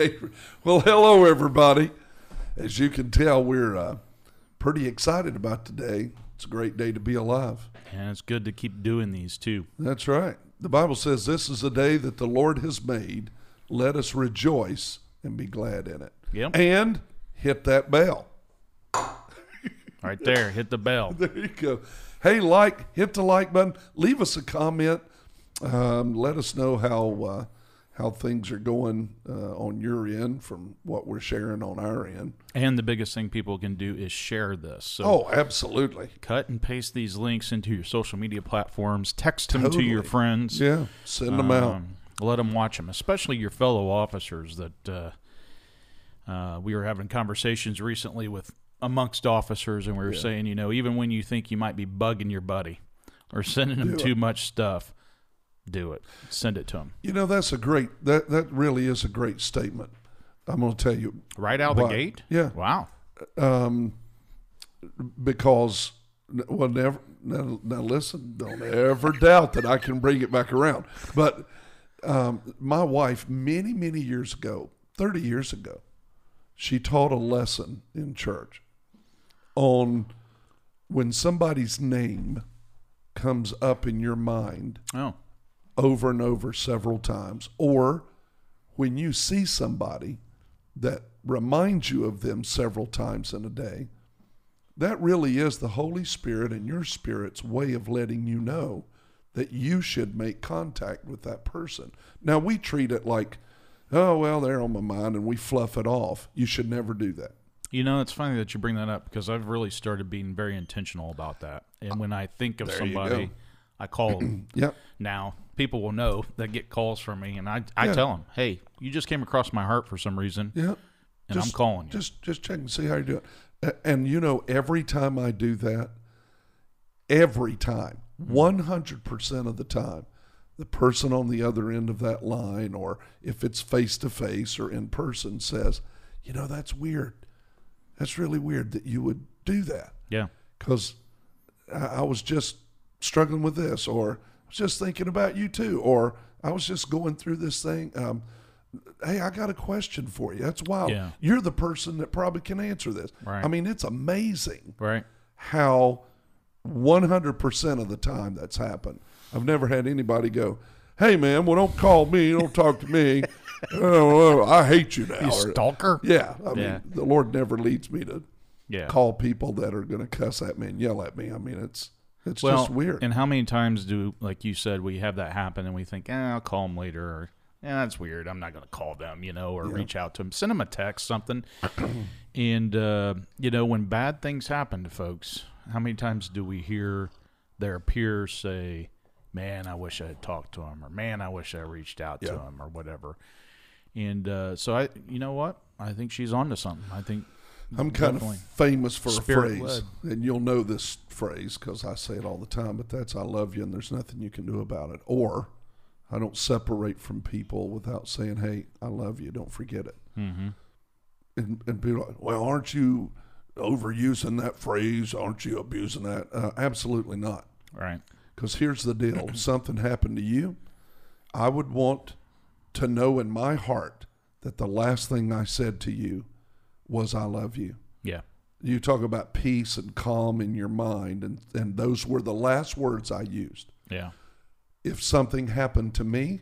Well, hello, everybody. As you can tell, we're uh, pretty excited about today. It's a great day to be alive. And it's good to keep doing these too. That's right. The Bible says this is the day that the Lord has made. Let us rejoice and be glad in it. Yep. And hit that bell. Right there, hit the bell. There you go. Hey, like, hit the like button. Leave us a comment. Um, let us know how uh, how things are going uh, on your end from what we're sharing on our end. And the biggest thing people can do is share this. So Oh, absolutely. cut and paste these links into your social media platforms. Text them to your friends. Yeah, send them out. Um, let them watch them, especially your fellow officers. That uh, uh, we were having conversations recently with amongst officers, and we were saying, you know, even when you think you might be bugging your buddy or sending them Do too much stuff, do it. Send it to them You know, that's a great. That that really is a great statement. I'm going to tell you right out Why? the gate. Yeah. Wow. um, because well, never now, now listen. Don't ever doubt that I can bring it back around. But um, my wife, many many years ago, thirty years ago, she taught a lesson in church on when somebody's name comes up in your mind Oh. Over and over several times, or when you see somebody that reminds you of them several times in a day, that really is the Holy Spirit and your spirit's way of letting you know that you should make contact with that person. Now, we treat it like, oh, well, they're on my mind, and we fluff it off. You should never do that. You know, it's funny that you bring that up because I've really started being very intentional about that. And when I think of There somebody. I call them. Yep. now, people will know that get calls from me, and I, I Yeah. tell them, hey, you just came across my heart for some reason, Yep. and I'm calling you. Just just check and see how you do it. And you know, every time I do that, every time, Mm-hmm. one hundred percent of the time, the person on the other end of that line, or if it's face to face or in person, says, "You know, that's weird. That's really weird that you would do that." yeah. because I was just struggling with this, or I was just thinking about you too, or I was just going through this thing. Um, hey, I got a question for you. That's wild. Yeah. You're the person that probably can answer this. Right. I mean, it's amazing Right. how 100% of the time that's happened. I've never had anybody go, hey, man, well, don't call me. Don't talk to me. oh, I hate you now. You stalker? yeah. I Yeah. mean, the Lord never leads me to Yeah. call people that are going to cuss at me and yell at me. I mean, it's it's well, just weird. And how many times do, like you said, we have that happen and we think, eh, I'll call them later, or yeah, that's weird. I'm not going to call them, you know, or reach out to them, send them a text, something. and uh, you know, when bad things happen to folks, how many times do we hear their peers say, "Man, I wish I had talked to him," or "Man, I wish I reached out to Yeah. him," or whatever. And uh, so I, you know what? I think she's onto something. I think I'm kind definitely. of famous for a Spirit phrase, and you'll know this phrase because I say it all the time. But that's "I love you," and there's nothing you can do about it. Or I don't separate from people without saying, "Hey, I love you. Don't forget it." Mm-hmm. And, and people are like, "Well, aren't you overusing that phrase? Aren't you abusing that?" Uh, absolutely not. right. Because here's the deal something happened to you. I would want to know in my heart that the last thing I said to you was, I love you. Yeah. You talk about peace and calm in your mind, and, and those were the last words I used. Yeah. If something happened to me,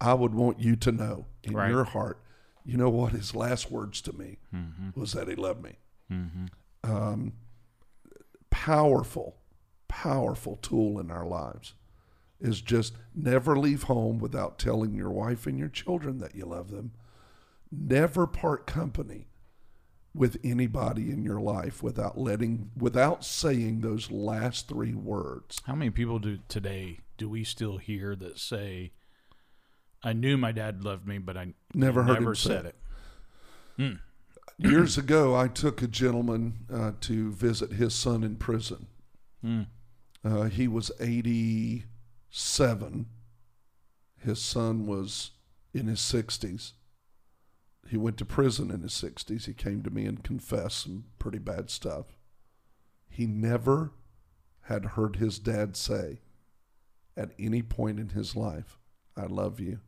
I would want you to know in Right. your heart, you know what? His last words to me Mm-hmm. was that he loved me. Mm-hmm. um, powerful, powerful tool in our lives is just never leave home without telling your wife and your children that you love them. Never part company with anybody in your life without letting without saying those last three words. How many people do today do we still hear that say, "I knew my dad loved me, but I Never heard never him say said it. it." Years ago, I took a gentleman uh, to visit his son in prison. Mm. Uh, he was 87. His son was in his 60s. He went to prison in his 60s. He came to me and confessed some pretty bad stuff. He never had heard his dad say at any point in his life, I love you.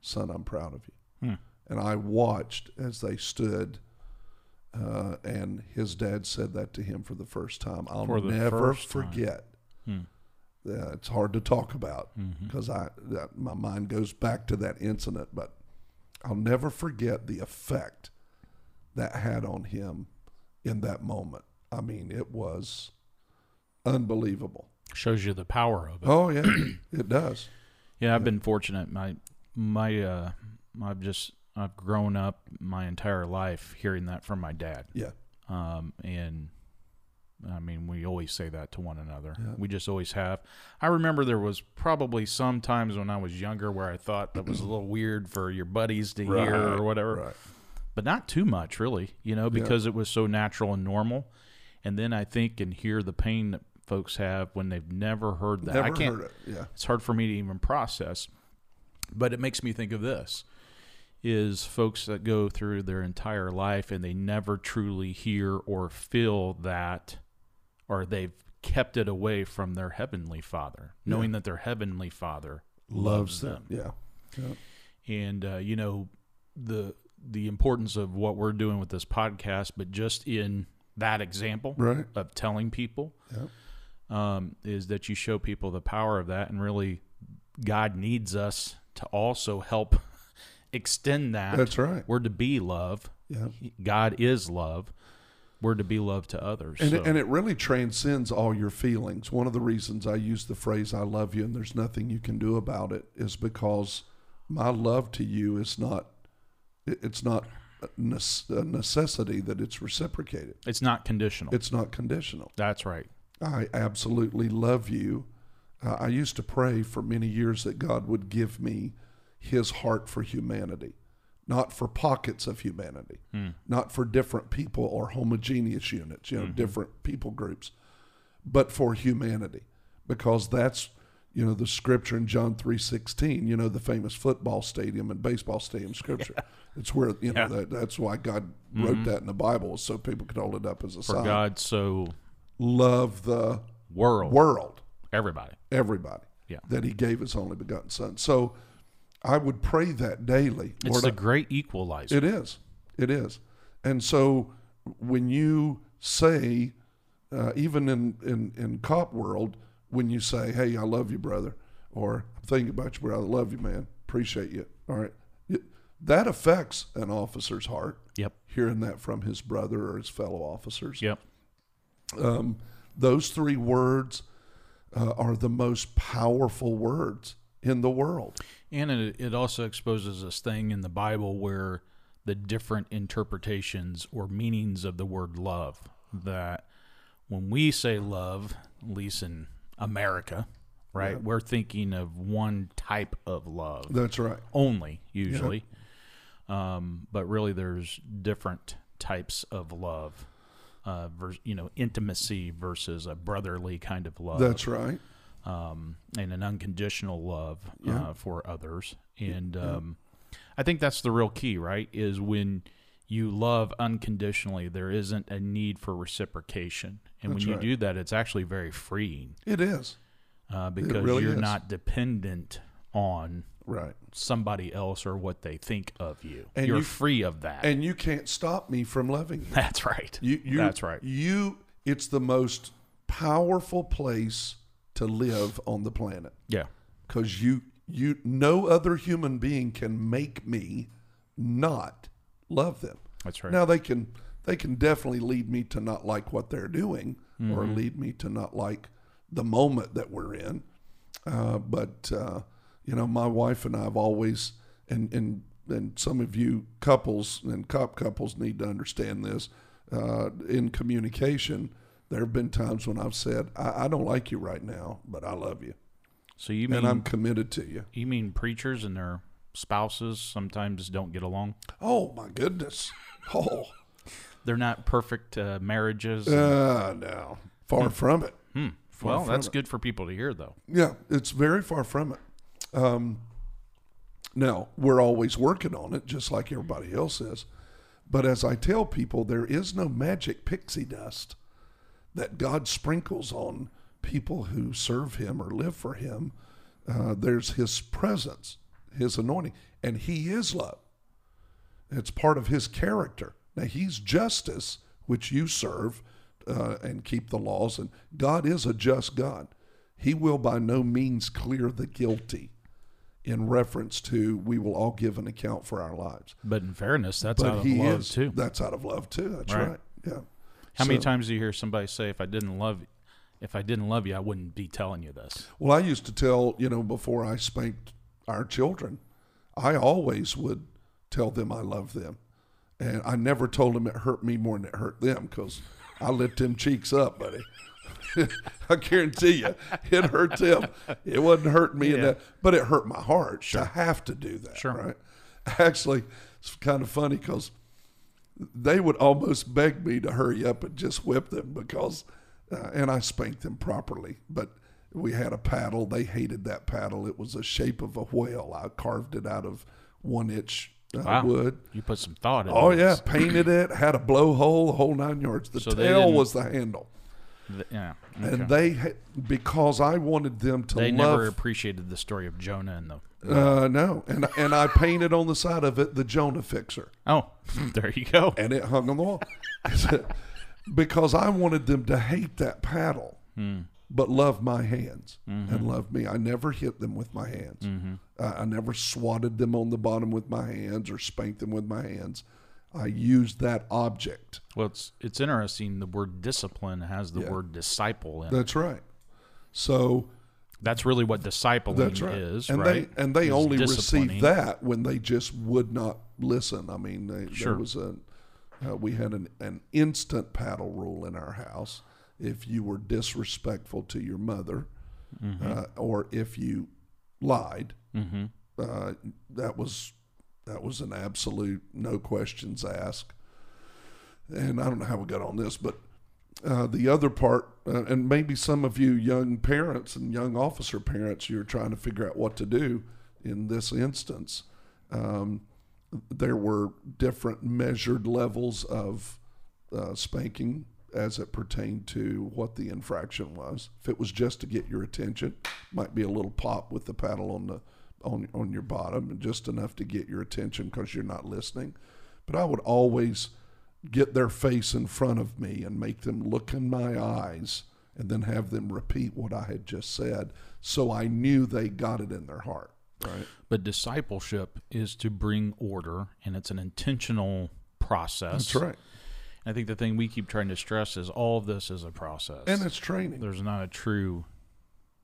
Son, I'm proud of you. Hmm. And I watched as they stood, uh, and his dad said that to him for the first time. I'll For never forget. Hmm. Uh, it's hard to talk about because I that, my mind goes back to that incident, but I'll never forget the effect that had on him in that moment. I mean, it was unbelievable. Shows you the power of it. Oh yeah, it does. Yeah, I've been fortunate. My my uh I've just I've grown up my entire life hearing that from my dad. Yeah. Um and I mean, we always say that to one another. Yeah. We just always have. I remember there was probably some times when I was younger where I thought that was a little weird for your buddies to hear or whatever, Right. but not too much really, you know, because it was so natural and normal. And then I think and hear the pain that folks have when they've never heard that. Never I can't it. Yeah. it's hard for me to even process but it makes me think of this is folks that go through their entire life and they never truly hear or feel that or they've kept it away from their heavenly father knowing that their heavenly father loves, them, Yeah. yeah. and uh, you know the the importance of what we're doing with this podcast but just in that example Right. of telling people Yeah. um, is that you show people the power of that, and really, God needs us to also help extend that. That's right. We're to be love. Yeah. God is love. We're to be love to others. And, so, it, and it really transcends all your feelings. One of the reasons I use the phrase "I love you" and there's nothing you can do about it is because my love to you is not it's not a a necessity that it's reciprocated. it's not conditional. It's not conditional. That's right. I absolutely love you. Uh, I used to pray for many years that God would give me His heart for humanity, not for pockets of humanity, hmm. not for different people or homogeneous units, you know, mm-hmm. different people groups, but for humanity, because that's you know the scripture in John three sixteen. You know the famous football stadium and baseball stadium scripture. It's where you know Yeah. that, that's why God wrote mm-hmm. that in the Bible so people could hold it up as a For sign. God so Love the world, world, everybody. everybody, Yeah. that He gave His only begotten Son. So I would pray that daily. It's Lord, the I- great equalizer. it is, it is, and so when you say, uh, even in, in in cop world, when you say, "Hey, I love you, brother," or "I'm thinking about you, brother. I love you, man. Appreciate you." All right, It- that affects an officer's heart. Yep. Hearing that from his brother or his fellow officers. Yep. Um, those three words uh, are the most powerful words in the world. And it, it also exposes this thing in the Bible where the different interpretations or meanings of the word love. That when we say love, at least in America, right, Yeah. we're thinking of one type of love That's right. only, usually. Um, but really, there's different types of love. Uh, vers- you know, intimacy versus a brotherly kind of love That's right. Um, and an unconditional love Yeah. uh, for others. And um, I think that's the real key, right? Is when you love unconditionally, there isn't a need for reciprocation. And That's when you right. do that, it's actually very freeing It is. uh, because really you're is. not dependent on Right. somebody else or what they think of you. And you're you- free of that. And you can't stop me from loving you. that's right. You, you That's right. You it's the most powerful place to live on the planet yeah. cuz you you no other human being can make me not love them. That's right. Now they can they can definitely lead me to not like what they're doing or Mm-hmm. lead me to not like the moment that we're in. Uh, but uh, you know, my wife and I have always and and and some of you couples and cop couples need to understand this. Uh, in communication, there have been times when I've said, I, "I don't like you right now, but I love you, so you mean and I'm committed to you." you mean preachers and their spouses sometimes don't get along? Oh my goodness! Oh, They're not perfect uh, marriages. uh, no, far from it. Hmm. Far Well, that's it. good for people to hear, though. Yeah, it's very far from it. Um, now, we're always working on it, just like everybody else is. But as I tell people, there is no magic pixie dust that God sprinkles on people who serve Him or live for Him. Uh, there's His presence, His anointing, and He is love. It's part of his character. Now, he's justice, which you serve uh, and keep the laws, and God is a just God. He will by no means clear the guilty in reference to we will all give an account for our lives. But in fairness, that's But out of he love is too. That's out of love too. That's Right. right. Yeah. How many times do you hear somebody say, "If I didn't love, if I didn't love you, I wouldn't be telling you this"? Well, I used to tell, you know, before I spanked our children, I always would tell them I love them. And I never told them it hurt me more than it hurt them because I lit them cheeks up, buddy. I guarantee you, it hurt them. It wasn't hurting me, in Yeah. that, but it hurt my heart to have to do that. Sure. Right? Actually, it's kind of funny because they would almost beg me to hurry up and just whip them because, uh, and I spanked them properly. But we had a paddle. They hated that paddle. It was a shape of a whale. I carved it out of one inch uh, Wow. wood. You put some thought into Oh yeah, painted it. Had a blowhole, the whole nine yards. The So tail was the handle, Yeah. and they because I wanted them to They love. never appreciated the story of Jonah and the. uh, no, and and I painted on the side of it the Jonah fixer. Oh, there you go. and it hung on the wall because I wanted them to hate that paddle, but love my hands and love me. I never hit them with my hands. Uh, I never swatted them on the bottom with my hands or spanked them with my hands. I use that object. Well, it's it's interesting. The word discipline has the Yeah. word disciple in it. That's right. So That's really what discipling that's right. is, and right? they and they Is only received that when they just would not listen. I mean, they, Sure. there was a uh, we had an, an instant paddle rule in our house. If you were disrespectful to your mother, Mm-hmm. uh, or if you lied, Mm-hmm. uh, that was that was an absolute no questions asked. And I don't know how we got on this, but uh, the other part, uh, and maybe some of you young parents and young officer parents, you're trying to figure out what to do in this instance. Um, there were different measured levels of uh, spanking as it pertained to what the infraction was. If it was just to get your attention, might be a little pop with the paddle on the on on your bottom, and just enough to get your attention because you're not listening. But I would always get their face in front of me and make them look in my eyes, and then have them repeat what I had just said, so I knew they got it in their heart. Right. But discipleship is to bring order, and it's an intentional process. That's right. I think the thing we keep trying to stress is all of this is a process. And it's training. There's not a true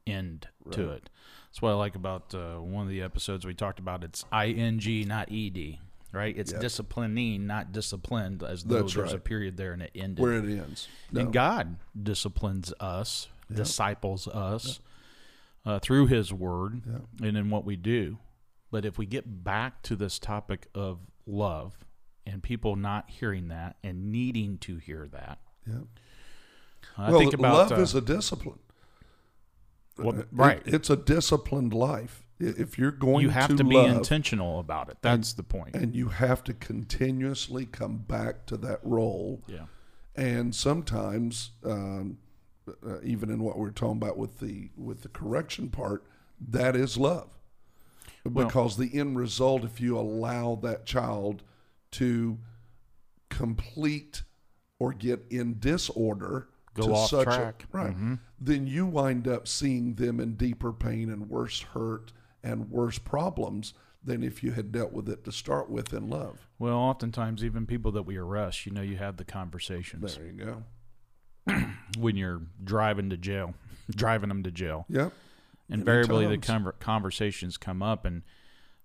end to it. That's what I like about uh, one of the episodes we talked about. It's ing, not ed. Right? It's Yeah. disciplining, not disciplined, as though That's there's a period there and it ended. Where it ends. No. And God disciplines us, disciples us uh, through His Word and in what we do. But if we get back to this topic of love and people not hearing that and needing to hear that, Yeah. I well, think about love uh, is a discipline. Well, It- right. it's a disciplined life. If you're going you have to, to, be love, intentional about it. That's the point. and you have to continuously come back to that role. yeah. And sometimes, um, uh, even in what we're talking about with the with the correction part, that is love, because the end result, if you allow that child to complete or get in disorder Go to off such track. a right, mm-hmm. then you wind up seeing them in deeper pain and worse hurt and worse problems than if you had dealt with it to start with in love. Well, oftentimes, even people that we arrest, you know, you have the conversations There you go. when you're driving to jail, driving them to jail. Yep. invariably the conver- conversations come up and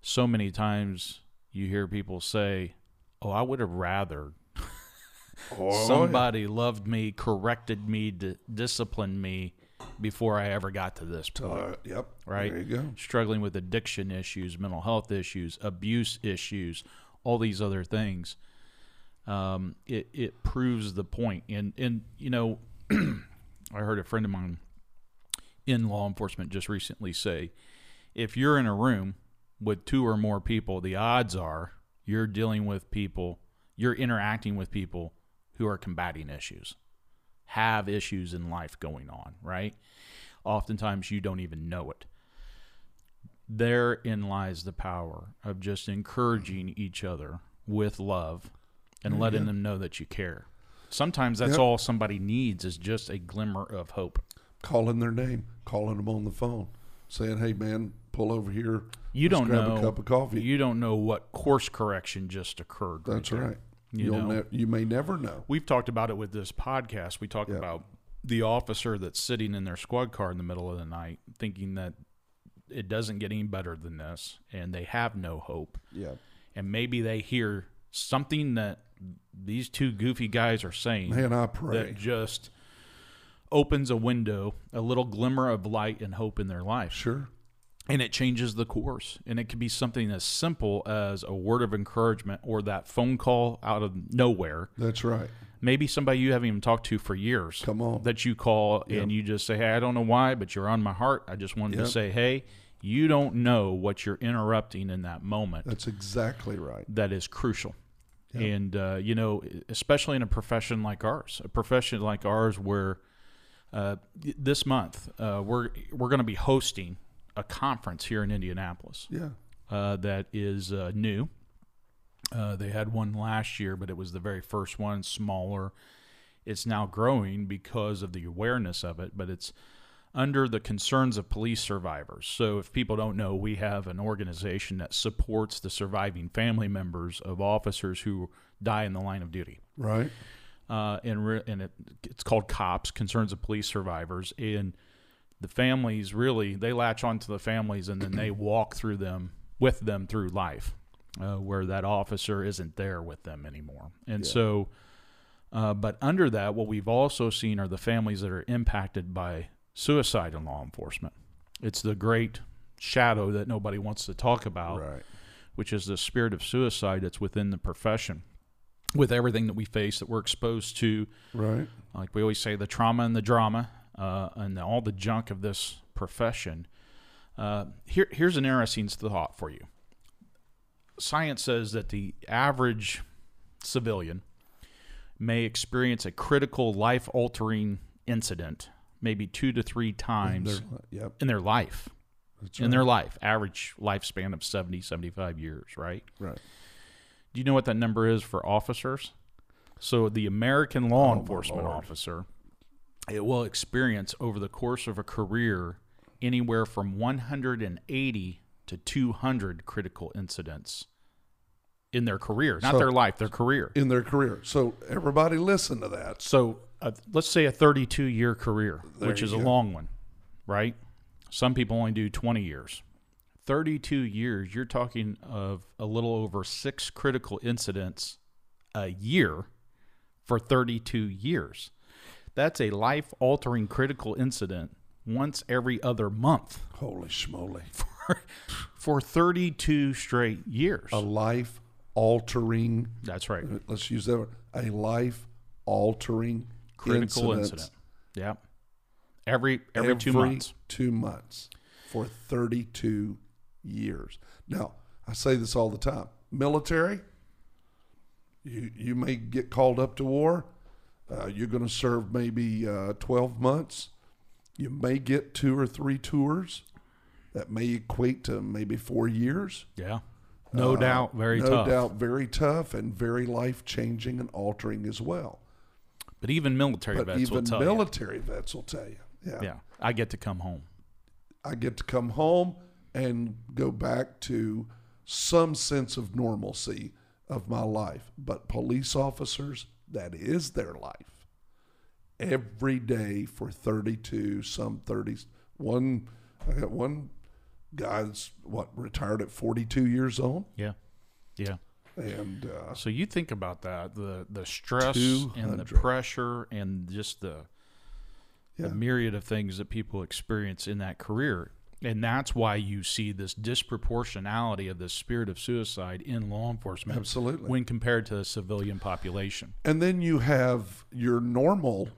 so many times you hear people say oh i would have rather Oh, somebody loved me corrected me d- disciplined me before i ever got to this point Uh, yep. right There you go. struggling with addiction issues mental health issues abuse issues all these other things um, it, it proves the point. point and and you know i heard a friend of mine in law enforcement just recently say if you're in a room with two or more people the odds are you're dealing with people you're interacting with people who are combating issues have issues in life going on right oftentimes you don't even know it therein lies the power of just encouraging each other with love and letting them know that you care. Sometimes that's Yep. all somebody needs is just a glimmer of hope. Calling their name, calling them on the phone, saying, "Hey, man, pull over here. You Let's don't grab know a cup of coffee." You don't know what course correction just occurred. That's there. right. You You'll know? ne- you may never know. We've talked about it with this podcast. We talked Yeah. about the officer that's sitting in their squad car in the middle of the night, thinking that it doesn't get any better than this, and they have no hope. Yeah, And maybe they hear something that these two goofy guys are saying man, I pray. that just opens a window, a little glimmer of light and hope in their life. Sure. And it changes the course. And it could be something as simple as a word of encouragement or that phone call out of nowhere. That's right. Maybe somebody you haven't even talked to for years Come on. that you call Yep. and you just say, Hey, I don't know why, but you're on my heart. I just wanted Yep. to say, Hey, you don't know what you're interrupting in that moment That's exactly right. that is crucial. Yep. And, uh, you know, especially in a profession like ours, a profession like ours where uh, this month uh, we're, we're going to be hosting a conference here in Indianapolis Yeah. uh, that is uh, new. Uh, they had one last year, but it was the very first one, smaller. It's now growing because of the awareness of it, but it's under the concerns of police survivors. So, if people don't know, we have an organization that supports the surviving family members of officers who die in the line of duty Right. uh, and re- and it, it's called COPS, Concerns of Police Survivors, and the families really they latch onto the families and then they walk through them with them through life, uh, where that officer isn't there with them anymore, and Yeah. so. Uh, but under that, what we've also seen are the families that are impacted by suicide in law enforcement. It's the great shadow that nobody wants to talk about Right. which is the spirit of suicide that's within the profession. With everything that we face, that we're exposed to, Right. like we always say, the trauma and the drama, uh, and all the junk of this profession. Uh, here, here's an interesting thought for you. Science says that the average civilian may experience a critical life-altering incident maybe two to three times They're- Yep. in their life. That's In their life, average lifespan of 70, 75 years, right? Right. Do you know what that number is for officers? So the American law Oh, enforcement officer, it will experience over the course of a career anywhere from 180 to 200 critical incidents in their career, not So- their life, their career. In their career. So everybody listen to that. So uh, let's say a 32 year career, There which is a go. long one, right? Some people only do 20 years. 32 years, you're talking of a little over six critical incidents a year for 32 years. That's a life altering critical incident once every other month Holy schmoly. for, for 32 straight years. A life altering, That's right. Uh, let's use that word, a life altering Critical incident incident. Yeah. Every every, two months. two months for 32 years. Now, I say this all the time. Military, you you may get called up to war. Uh, you're going to serve maybe uh, 12 months. You may get two or three tours. That may equate to maybe four years. Yeah. No Uh, doubt. Very no tough. doubt, very tough and very life changing and altering as well. But even military But vets will even tell military vets will tell you. you. Yeah. I get to come home. I get to come home and go back to some sense of normalcy of my life. But police officers, that is their life. Every day for 32, some 30. One, I got one guy that's what retired at 42 years old, Yeah. Yeah. and uh, So you think about that the the stress and the pressure and just the Yeah. the myriad of things that people experience in that career. And that's why you see this disproportionality of the spirit of suicide in law enforcement absolutely. when compared to the civilian population. And then you have your normal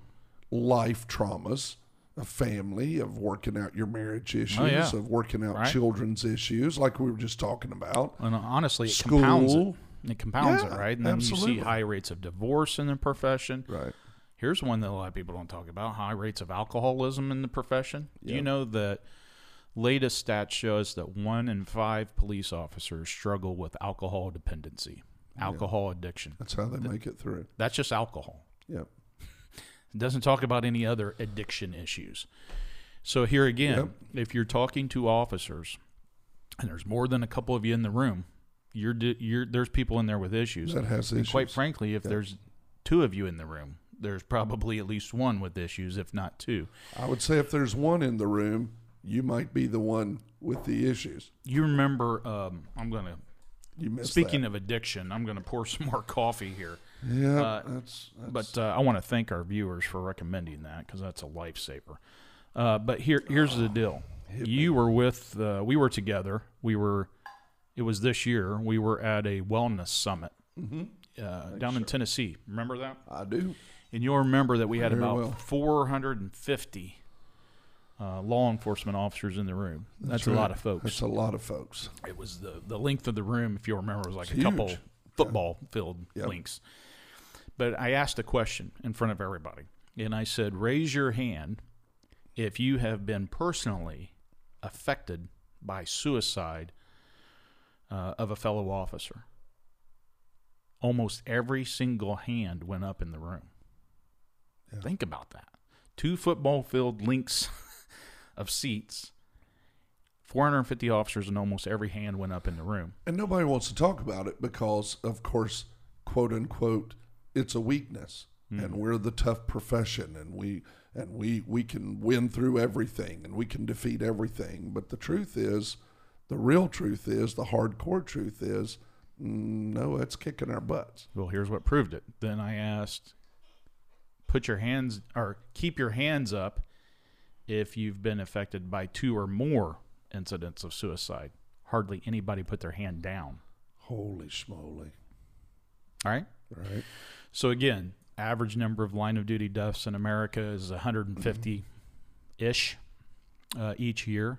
life traumas of family, of working out your marriage oh, issues, Oh, yeah. of working out Right. children's issues, like we were just talking about. And honestly, it compounds it. It compounds it, right? And then you see high rates of divorce in the profession. Right. Here's one that a lot of people don't talk about: high rates of alcoholism in the profession. Do you know that latest stats shows that one in five police officers struggle with alcohol dependency? alcohol addiction. That's how they make it through. That's just alcohol. Yep. It doesn't talk about any other addiction issues. So here again, Yep. if you're talking to officers, and there's more than a couple of you in the room, you're you're there's people in there with issues. That has And issues. quite frankly, if Yep. there's two of you in the room, there's probably at least one with issues, if not two. I would say if there's one in the room, you might be the one with the issues. You remember? Um, I'm gonna. You missed Speaking that. of addiction, I'm gonna pour some more coffee here. yeah, uh, that's, that's But uh, I want to thank our viewers for recommending that because that's a lifesaver. Uh, but here, here's the deal: Hit you were with, uh, we were together. We were, it was this year. We were at a wellness summit mm-hmm. uh, down in Tennessee. Remember that? I do. And you'll remember that we had Very about well. 450 uh, law enforcement officers in the room. That's, a right. lot of folks. That's a lot of folks. It was the the length of the room, if you remember, was like It's a couple huge. football field Yep. lengths. But I asked a question in front of everybody, and I said, "Raise your hand if you have been personally affected by suicide uh, of a fellow officer." Almost every single hand went up in the room. Yeah. Think about that. Two football field lengths of seats, 450 officers, and almost every hand went up in the room. And nobody wants to talk about it because, of course, quote unquote, it's a weakness, and we're the tough profession, and we and we we can win through everything, and we can defeat everything. But the truth is, the real truth is, the hardcore truth is, mm, no, it's kicking our butts. Well, here's what proved it. Then I asked, put your hands or keep your hands up if you've been affected by two or more incidents of suicide. Hardly anybody put their hand down. Holy schmoly! All right. Right? So again, average number of line of duty deaths in America is 150 ish uh, each year.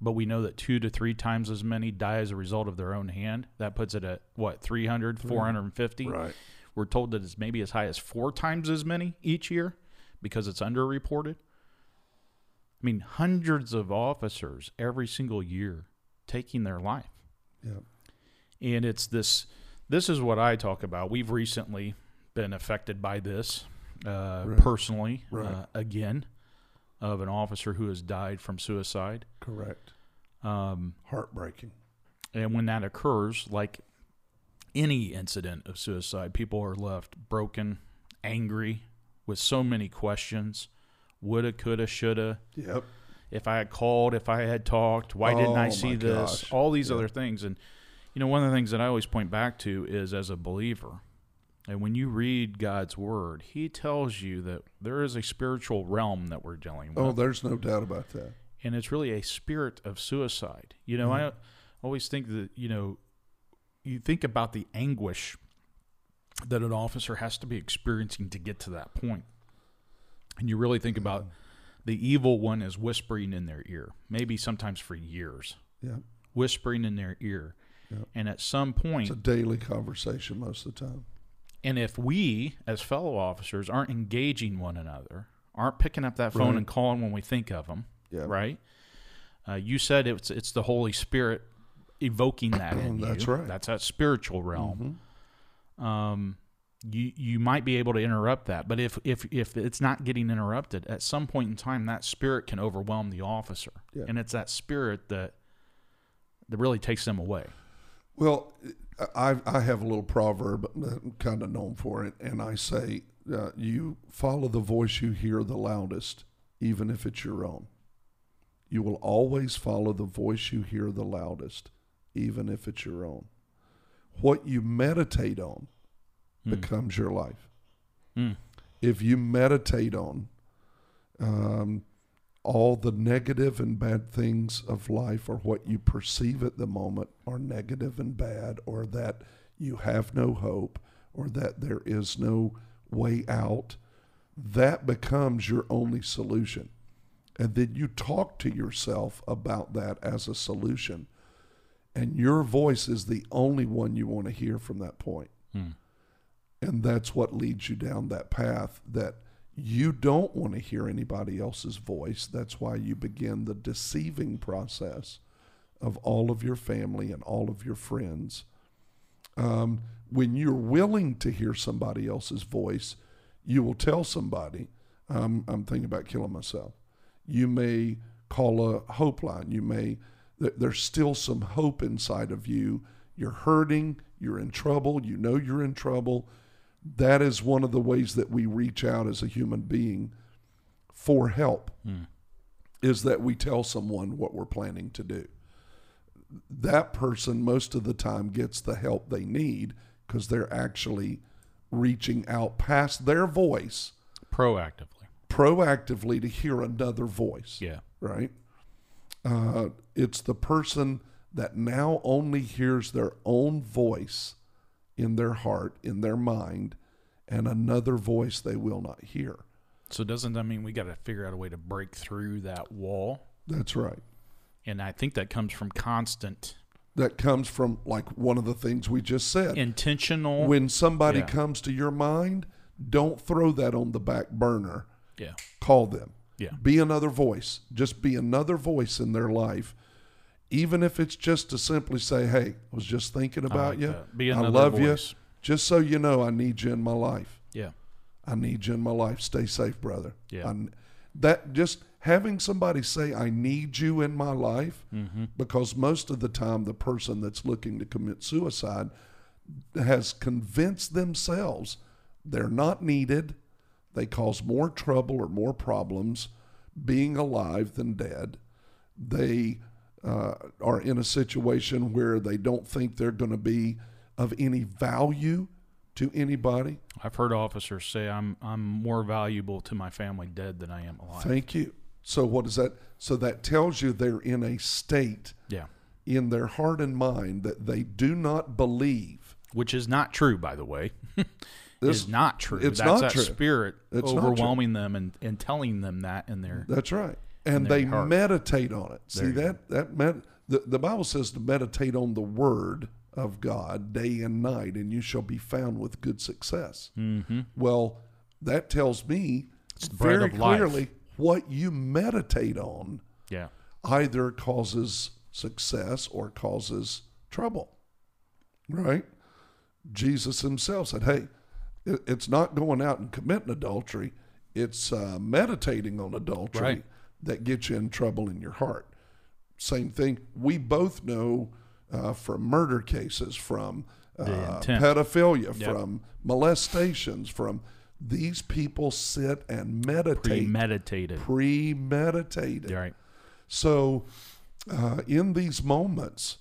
But we know that two to three times as many die as a result of their own hand. That puts it at what 300, 450. Right? We're told that it's maybe as high as four times as many each year because it's underreported. I mean, hundreds of officers every single year taking their life. Yeah. And it's this this is what I talk about. We've recently been affected by this uh, Right. personally Right. uh, again of an officer who has died from suicide. Correct. Um, Heartbreaking. and when that occurs, like any incident of suicide, people are left broken, angry, with so many questions. Woulda, coulda, shoulda. Yep. If I had called, if I had talked, why didn't I Oh, see this? gosh. All these Yeah. other things. And, you know, one of the things that I always point back to is as a believer, and when you read God's word, He tells you that there is a spiritual realm that we're dealing oh, with Oh, there's no doubt about that. and it's really a spirit of suicide. You know, mm-hmm. I always think that you know, you think about the anguish that an officer has to be experiencing to get to that point, and you really think about the evil one is whispering in their ear, maybe sometimes for years, Yeah. whispering in their ear, Yeah. and at some point, It's a daily conversation most of the time. and if we as fellow officers aren't engaging one another, aren't picking up that phone Right. and calling when we think of them, Yeah. right? Uh, you said it's it's the Holy Spirit evoking that in you. That's right. That's that spiritual realm. Um, you you might be able to interrupt that, but if if if it's not getting interrupted, at some point in time, that spirit can overwhelm the officer, Yeah. and it's that spirit that that really takes them away. Well, I I have a little proverb that I'm kind of known for it, and I say, uh, "You follow the voice you hear the loudest, even if it's your own. You will always follow the voice you hear the loudest, even if it's your own. What you meditate on becomes your life. Mm. If you meditate on um, all the negative and bad things of life or what you perceive at the moment are negative and bad or that you have no hope or that there is no way out that becomes your only solution and then you talk to yourself about that as a solution and your voice is the only one you want to hear from that point Hmm. And that's what leads you down that path that you don't want to hear anybody else's voice. That's why you begin the deceiving process of all of your family and all of your friends. Um, when you're willing to hear somebody else's voice, you will tell somebody, I'm, I'm thinking about killing myself. You may call a hope line. You may, th- there's still some hope inside of you. You're hurting, you're in trouble, you know you're in trouble. That is one of the ways that we reach out as a human being for help, is that we tell someone what we're planning to do that person most of the time gets the help they need because they're actually reaching out past their voice Proactively. proactively to hear another voice Yeah. right uh, it's the person that now only hears their own voice in their heart in their mind and another voice they will not hear So doesn't that mean we got to figure out a way to break through that wall? that's right And I think that comes from constant, that comes from like one of the things we just said intentional. when somebody Yeah. comes to your mind, don't throw that on the back burner. yeah. Call them. Yeah. Be another voice. Just be another voice in their life. Even if it's just to simply say, Hey, I was just thinking about like you. I love voice. you. Just so you know, I need you in my life. Yeah. I need you in my life. Stay safe, brother. Yeah. I- that just having somebody say, I need you in my life, Mm-hmm. because most of the time the person that's looking to commit suicide has convinced themselves they're not needed. They cause more trouble or more problems being alive than dead. They uh, are in a situation where they don't think they're going to be of any value to anybody. I've heard officers say I'm I'm more valuable to my family dead than I am alive. Thank you. So what is that? So that tells you they're in a state yeah. in their heart and mind that they do not believe. Which is not true, by the way. This- is not true. it's That's not that true. spirit It's overwhelming them and, and telling them that in their That's right. And they heart. meditate on it. See There you that that med, the, the Bible says to meditate on the word of God day and night, and you shall be found with good success. Mm-hmm. Well, that tells me very life. clearly what you meditate on yeah. either causes success or causes trouble. Right? Jesus himself said, Hey, it's not going out and committing adultery, it's uh, meditating on adultery Right. That gets you in trouble in your heart. Same thing. We both know uh, from murder cases, from uh, pedophilia, Yep. from molestations, from these people sit and meditate Premeditated. premeditated. Right. So, uh, in these moments,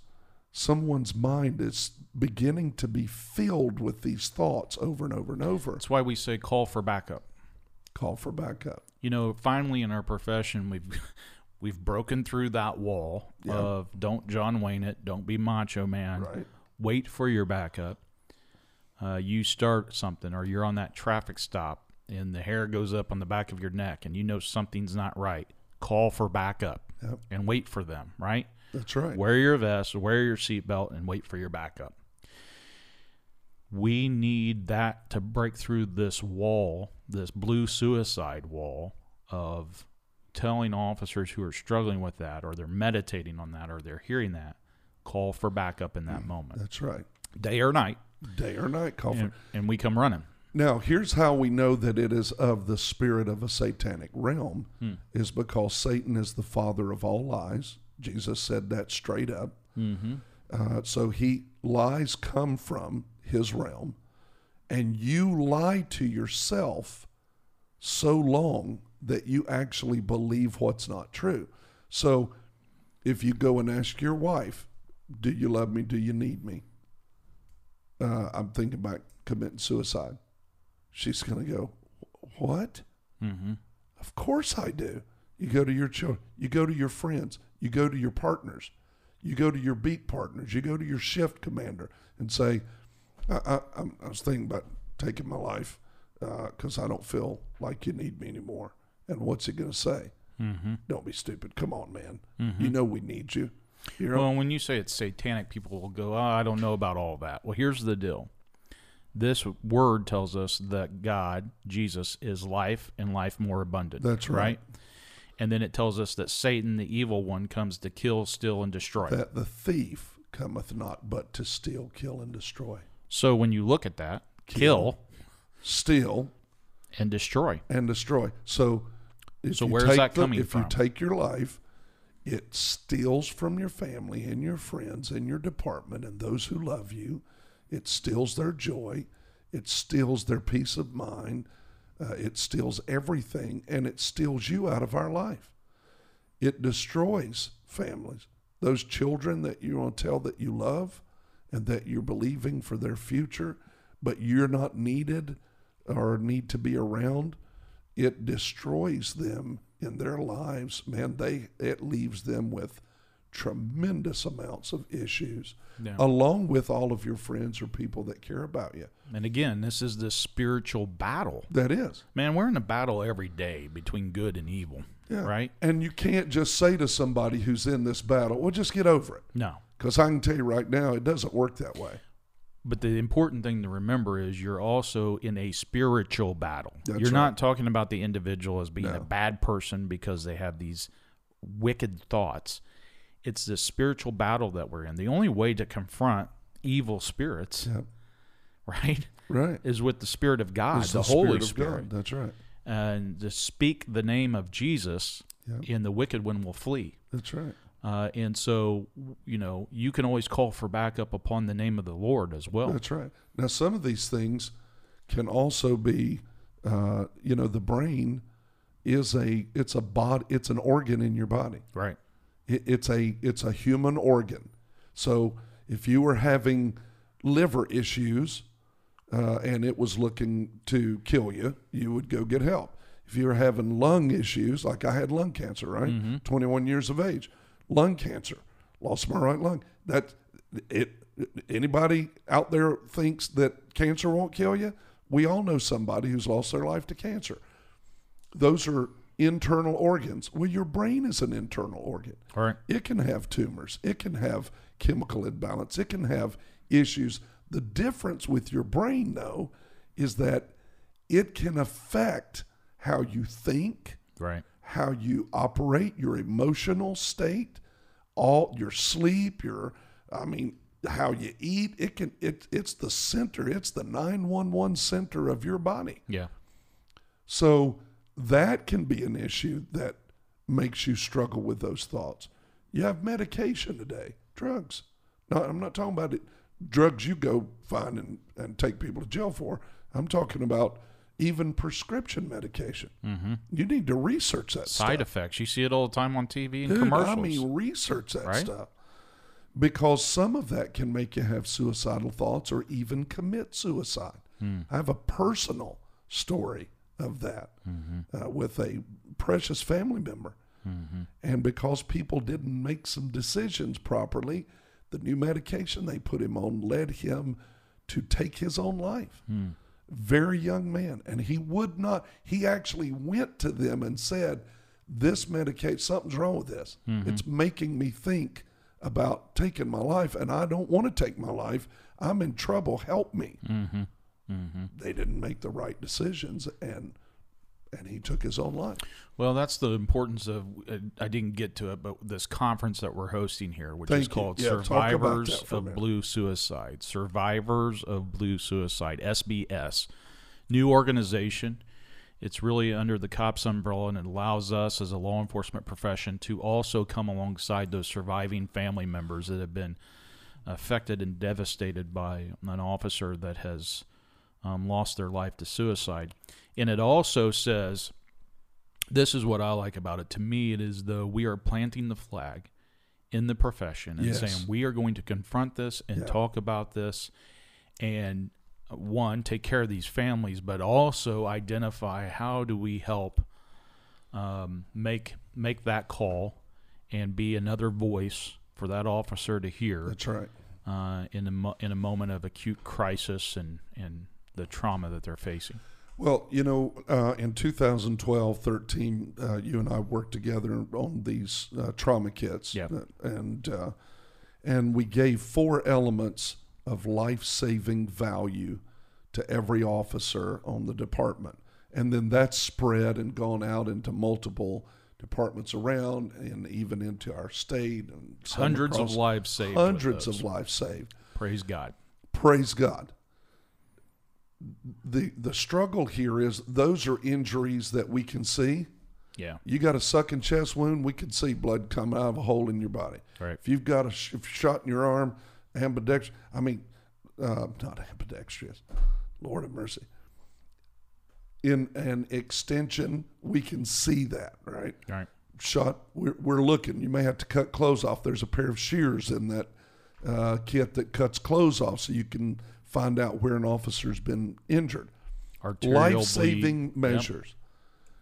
someone's mind is beginning to be filled with these thoughts over and over and over. That's why we say call for backup. Call for backup. You know, finally in our profession, we've we've broken through that wall Yeah. of don't John Wayne it, don't be macho man. Right. Wait for your backup. Uh, you start something, or you're on that traffic stop, and the hair goes up on the back of your neck, and you know something's not right. Call for backup Yep. and wait for them. Right. That's right. Wear your vest, wear your seatbelt, and wait for your backup. We need that to break through this wall, this blue suicide wall of telling officers who are struggling with that, or they're meditating on that, or they're hearing that, call for backup in that moment, That's right. day or night, Day or night, call for. and, and we come running. Now, here's how we know that it is of the spirit of a satanic realm, Hmm. is because Satan is the father of all lies. Jesus said that straight up. Mm-hmm. Uh, so he lies come from his realm, and you lie to yourself so long that you actually believe what's not true. So if you go and ask your wife, "Do you love me? Do you need me?" Uh, I'm thinking about committing suicide. She's going to go, "What?" Mm-hmm. Of course I do. You go to your children, you go to your friends, you go to your partners, you go to your beat partners, you go to your shift commander and say, I, I, I'm- was thinking about taking my life because I don't feel like you need me anymore. And what's he going to say? Mm-hmm. Don't be stupid. Come on, man. You know we need you. You Well, when you say it's satanic, people will go, oh, I don't know about all that. Well, here's the deal. This word tells us that God, Jesus, is life and life more abundant. That's right. And then it tells us that Satan, the evil one, comes to kill, steal, and destroy. that the thief cometh not but to steal, kill, and destroy. So when you look at that, kill, steal, and destroy. and destroy. So, if So you where's take that the- coming if from? you take your life, it steals from your family and your friends and your department and those who love you. It steals their joy. It steals their peace of mind. Uh, it steals everything, and it steals you out of our life. It destroys families. Those children that you want to tell that you love and that you're believing for their future, but you're not needed or need to be around, it destroys them in their lives. Man, they it leaves them with tremendous amounts of issues, Yeah. along with all of your friends or people that care about you. And again, this is the spiritual battle. That is. Man, we're in a battle every day between good and evil. Yeah. Right? And you can't just say to somebody who's in this battle, well, just get over it. No. Because I can tell you right now, it doesn't work that way. But the important thing to remember is you're also in a spiritual battle. That's you're right. not talking about the individual as being a bad person because they have these wicked thoughts. It's the spiritual battle that we're in. The only way to confront evil spirits, Yeah. right, Right. is with the Spirit of God, It's the, Holy Spirit Spirit. God. That's right. And to speak the name of Jesus, Yeah. and the wicked one will flee. That's right. Uh, and so, you know, you can always call for backup upon the name of the Lord as well. That's right. Now, some of these things can also be, uh, you know, the brain is a it's a bod it's an organ in your body. Right. It, it's a it's a human organ. So if you were having liver issues uh, and it was looking to kill you, you would go get help. If you were having lung issues, like I had lung cancer, right, 21 years of age, lung cancer, lost my right lung. That it. Anybody out there thinks that cancer won't kill you? We all know somebody who's lost their life to cancer. Those are internal organs. Well, your brain is an internal organ. All right. It can have tumors. It can have chemical imbalance. It can have issues. The difference with your brain, though, is that it can affect how you think, Right. How you operate, your emotional state, all your sleep, your I mean, how you eat. It can it it's the center. It's the 911 center of your body. Yeah. So that can be an issue that makes you struggle with those thoughts. You have medication today, drugs. No, I'm not talking about it, drugs you go find and, and take people to jail for. I'm talking about even prescription medication. Mm-hmm. You need to research that Side stuff. effects. You see it all the time on TV and Dude, commercials. I mean, research that Right? stuff. Because some of that can make you have suicidal thoughts or even commit suicide. Hmm. I have a personal story of that Mm-hmm. uh, with a precious family member. And because people didn't make some decisions properly, the new medication they put him on led him to take his own life. Hmm. Very young man. And he would not, he actually went to them and said, This medication, something's wrong with this. Mm-hmm. It's making me think about taking my life, and I don't want to take my life. I'm in trouble. Help me. Mm-hmm. They didn't make the right decisions, and and he took his own life. Well, that's the importance of. Uh, I didn't get to it, but this conference that we're hosting here, which Thank is called Yeah, Survivors that for a of. Blue Suicide. Survivors of Blue Suicide, SBS. New organization. It's really under the COPS umbrella, and it allows us as a law enforcement profession to also come alongside those surviving family members that have been affected and devastated by an officer that has um, lost their life to suicide. And it also says this is what I like about it. To me, it is the we are planting the flag in the profession and Yes. saying we are going to confront this and Yeah. talk about this and one take care of these families, but also identify how do we help um, make make that call and be another voice for that officer to hear That's right. uh, in a mo- in a moment of acute crisis and and the trauma that they're facing. Well, you know, uh, in 2012, 13, uh, you and I worked together on these uh, trauma kits, Yep. And uh, and we gave four elements of life-saving value to every officer on the department, and then that's spread and gone out into multiple departments around, and even into our state and Hundreds of across- lives saved. hundreds of lives saved. Praise God. Praise God. The the struggle here is those are injuries that we can see. Yeah. You got a sucking chest wound, we can see blood coming out of a hole in your body. Right. If you've got a sh- if you're shot in your arm, ambidextrous. I mean, uh, not ambidextrous. Lord of mercy. In an extension, we can see that, right? Right. Shot. We're, we're looking. You may have to cut clothes off. There's a pair of shears in that uh, kit that cuts clothes off, so you can find out where an officer's been injured. Life saving bleed. Yep. measures.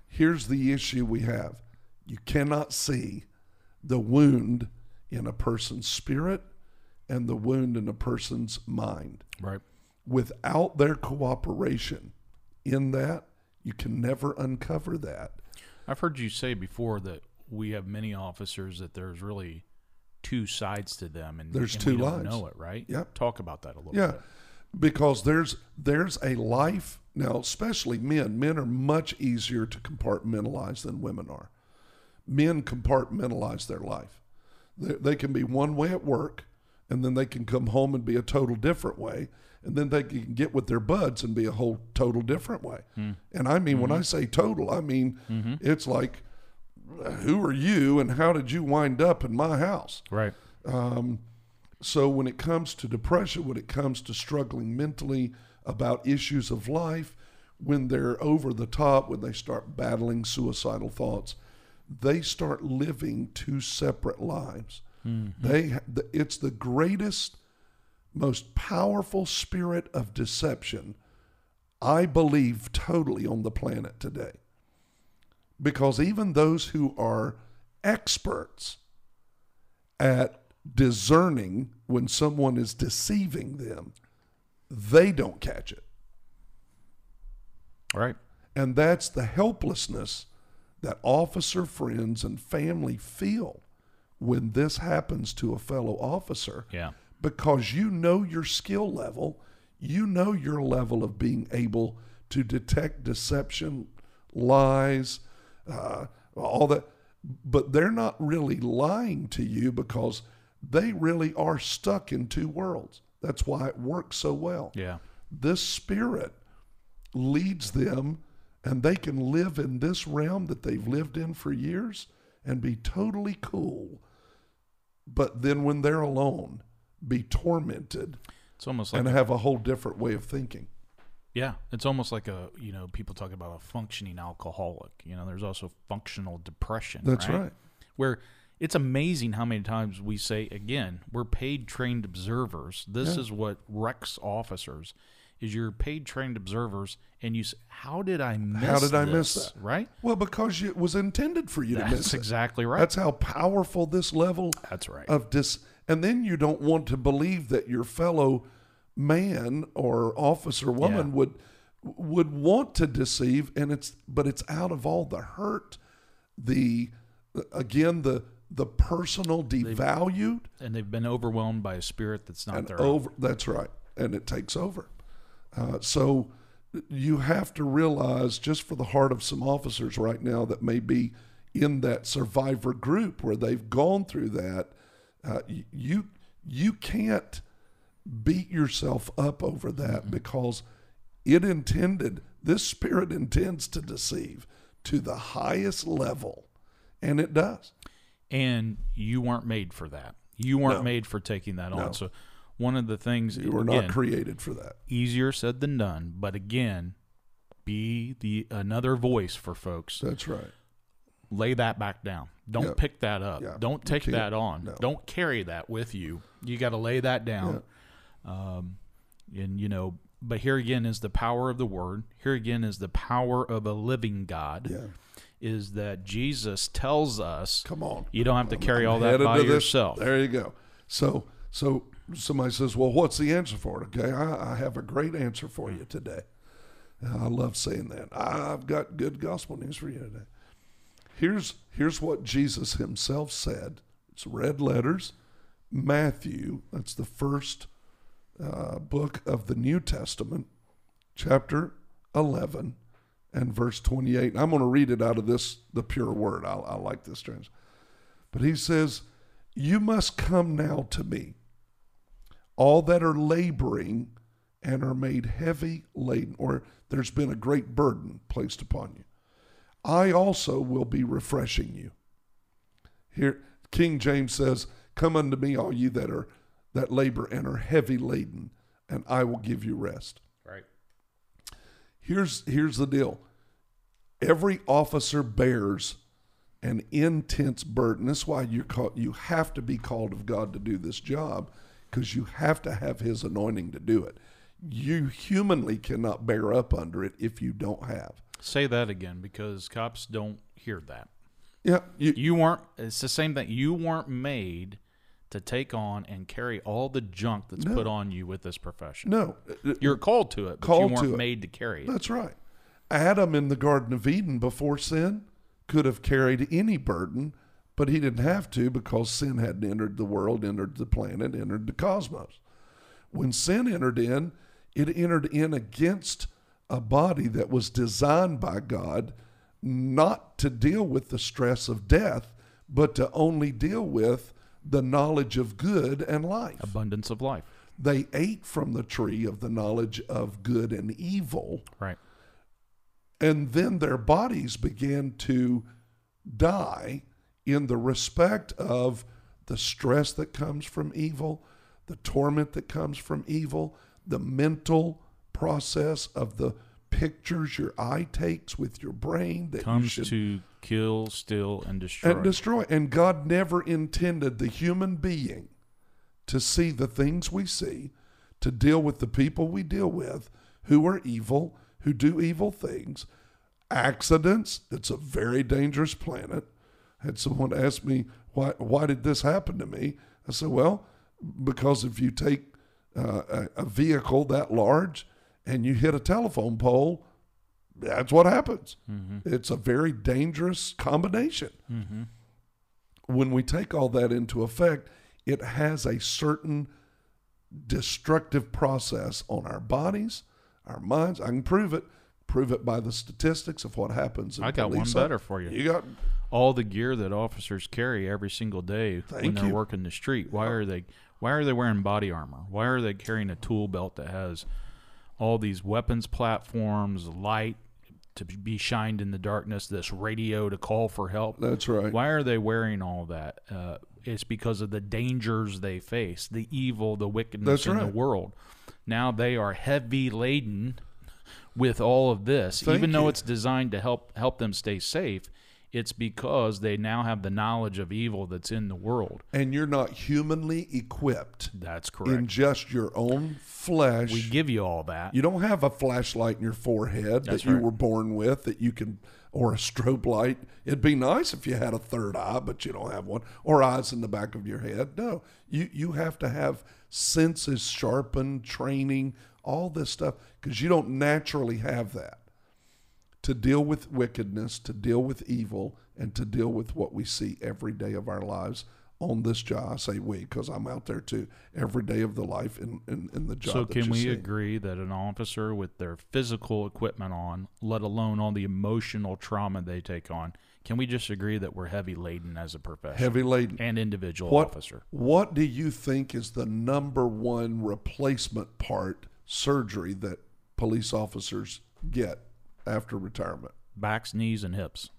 Here's the issue we have you cannot see the wound in a person's spirit and the wound in a person's mind. Right. Without their cooperation in that, you can never uncover that. I've heard you say before that we have many officers that there's really two sides to them, and There's and two lives. know it, right? Yep. Talk about that a little Yeah, bit. Because there's there's a life now, especially men. Men are much easier to compartmentalize than women are. Men compartmentalize their life. They, they can be one way at work, and then they can come home and be a total different way, and then they can get with their buds and be a whole total different way. Hmm. And I mean, when I mm-hmm. say total, I mean mm-hmm. it's like, who are you, and how did you wind up in my house? Right. Um, so when it comes to depression, when it comes to struggling mentally about issues of life, when they're over the top, when they start battling suicidal thoughts, they start living two separate lives. Mm-hmm. They, ha- the- it's the greatest, most powerful spirit of deception, I believe, totally on the planet today. Because even those who are experts at discerning when someone is deceiving them, they don't catch it. Right. And that's the helplessness that officer friends and family feel when this happens to a fellow officer Yeah. because you know your skill level, you know your level of being able to detect deception, lies, uh, all that. But they're not really lying to you because they really are stuck in two worlds. That's why it works so well. Yeah. This spirit leads them, and they can live in this realm that they've lived in for years and be totally cool. But then when they're alone, be tormented It's almost like and have a whole different way of thinking. yeah, it's almost like a you know people talk about a functioning alcoholic. You know, there's also functional depression. That's right. Where it's amazing how many times we say again we're paid trained observers. This Yeah. is what wrecks officers. Is you're paid trained observers, and you say, "How did I miss? How did I miss that? Right? Well, because it was intended for you to That's miss it. exactly right. That's how powerful this level That's right. of dis and then you don't want to believe that your fellow man or officer woman Yeah. would would want to deceive and it's but it's out of all the hurt the again the the personal devalued and they've been overwhelmed by a spirit that's not their own. over that's right and it takes over. Uh, so you have to realize just for the heart of some officers right now that may be in that survivor group where they've gone through that uh, you you can't beat yourself up over that because it intended this spirit intends to deceive to the highest level and it does and you weren't made for that. You weren't No. made for taking that No. on. So one of the things you were again, not created for that easier said than done, but again, be the another voice for folks. that's right Lay that back down. Don't Yeah. pick that up. Don't take that on. No. Don't carry that with you. You got to lay that down. Um, and you know, but here again is the power of the word. Here again is the power of a living God. yeah Is that Jesus tells us come on you don't have to carry all that by yourself. There you go. So, so somebody says, "Well, what's the answer for it?" Okay, I, I have a great answer for you today. I love saying that. I've got good gospel news for you today. Here's here's what Jesus Himself said. It's red letters. Matthew. That's the first uh, book of the New Testament, chapter eleven and verse twenty-eight. And I'm going to read it out of this, the pure word. I, I like this translation. But he says, You must come now to me, all that are laboring and are made heavy laden, or there's been a great burden placed upon you. I also will be refreshing you. Here, King James says, Come unto me, all you that are that labor and are heavy laden, and I will give you rest. Here's here's the deal. Every officer bears an intense burden. That's why you call, you have to be called of God to do this job, because you have to have His anointing to do it. You humanly cannot bear up under it if you don't have. Say that again because cops don't hear that. Yeah, you, You weren't. It's the same thing. You weren't made to take on and carry all the junk that's No. put on you with this profession. no, You're called to it, but Called you to weren't it. made to carry it. That's right. Adam in the Garden of Eden before sin could have carried any burden, but he didn't have to because sin hadn't entered the world, entered the planet, entered the cosmos. When sin entered in, it entered in against a body that was designed by God not to deal with the stress of death, but to only deal with the knowledge of good and life. Abundance of life. They ate from the tree of the knowledge of good and evil Right. and then their bodies began to die in the respect of the stress that comes from evil, the torment that comes from evil, the mental process of the pictures your eye takes with your brain that you Comes should to kill, steal, and destroy. and destroy. And God never intended the human being to see the things we see, to deal with the people we deal with who are evil, who do evil things. Accidents, it's a very dangerous planet. had someone ask me, why, why did this happen to me? I said, well, because if you take uh, a, a vehicle that large and you hit a telephone pole, that's what happens. Mm-hmm. It's a very dangerous combination. Mm-hmm. When we take all that into effect, it has a certain destructive process on our bodies, our minds. I can prove it. Prove it by the statistics of what happens. In I got one better for you. You got all the gear that officers carry every single day when they're you. working the street. Why are they why are they wearing body armor? Why are they carrying a tool belt that has all these weapons platforms, light to be shined in the darkness, this radio to call for help? that's right. Why are they wearing all that? Uh, it's because of the dangers they face, the evil, the wickedness in the world. Now they are heavy laden with all of this, Thank even though you. it's designed to help help them stay safe. It's because they now have the knowledge of evil that's in the world. And you're not humanly equipped That's correct. in just your own flesh. we give you all that. You don't have a flashlight in your forehead That's that you right. were born with that you can, or a strobe light. It'd be nice if you had a third eye, but you don't have one, or eyes in the back of your head. No, you you have to have senses sharpened, training, all this stuff because you don't naturally have that to deal with wickedness, to deal with evil, and to deal with what we see every day of our lives on this job. I say we because I'm out there too every day of the life in, in, in the job. So can we see. agree that an officer with their physical equipment on, let alone all the emotional trauma they take on, can we just agree that we're heavy laden as a profession Heavy laden. and individual What, officer? what do you think is the number one replacement part surgery that police officers get after retirement? Backs, knees, and hips.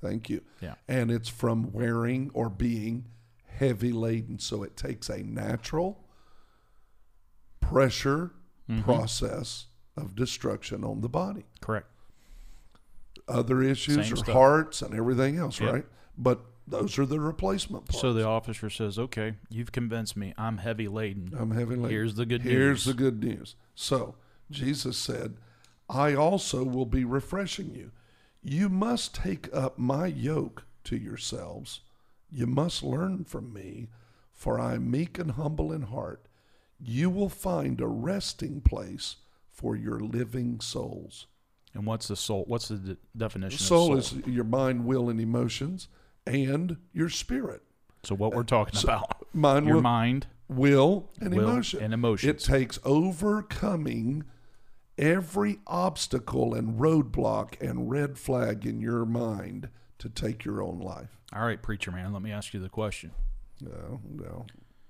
Thank you. Yeah. And it's from wearing or being heavy laden. So it takes a natural pressure Mm-hmm. process of destruction on the body. Correct. Other issues Same are stuff. hearts and everything else, Yep. right? But those are the replacement parts. So the officer says, "Okay, you've convinced me. I'm heavy laden. I'm heavy laden. Here's the good Here's news. Here's the good news. So Jesus said, I also will be refreshing you. You must take up my yoke to yourselves. You must learn from me, for I am meek and humble in heart. You will find a resting place for your living souls. And what's the soul? What's the de- definition Soul of soul? is your mind, will, and emotions, and your spirit. so what we're talking about? Mind, Your will, mind, will, and will, emotion. and It takes overcoming every obstacle and roadblock and red flag in your mind to take your own life. All right, preacher man. Let me ask you the question. No, no.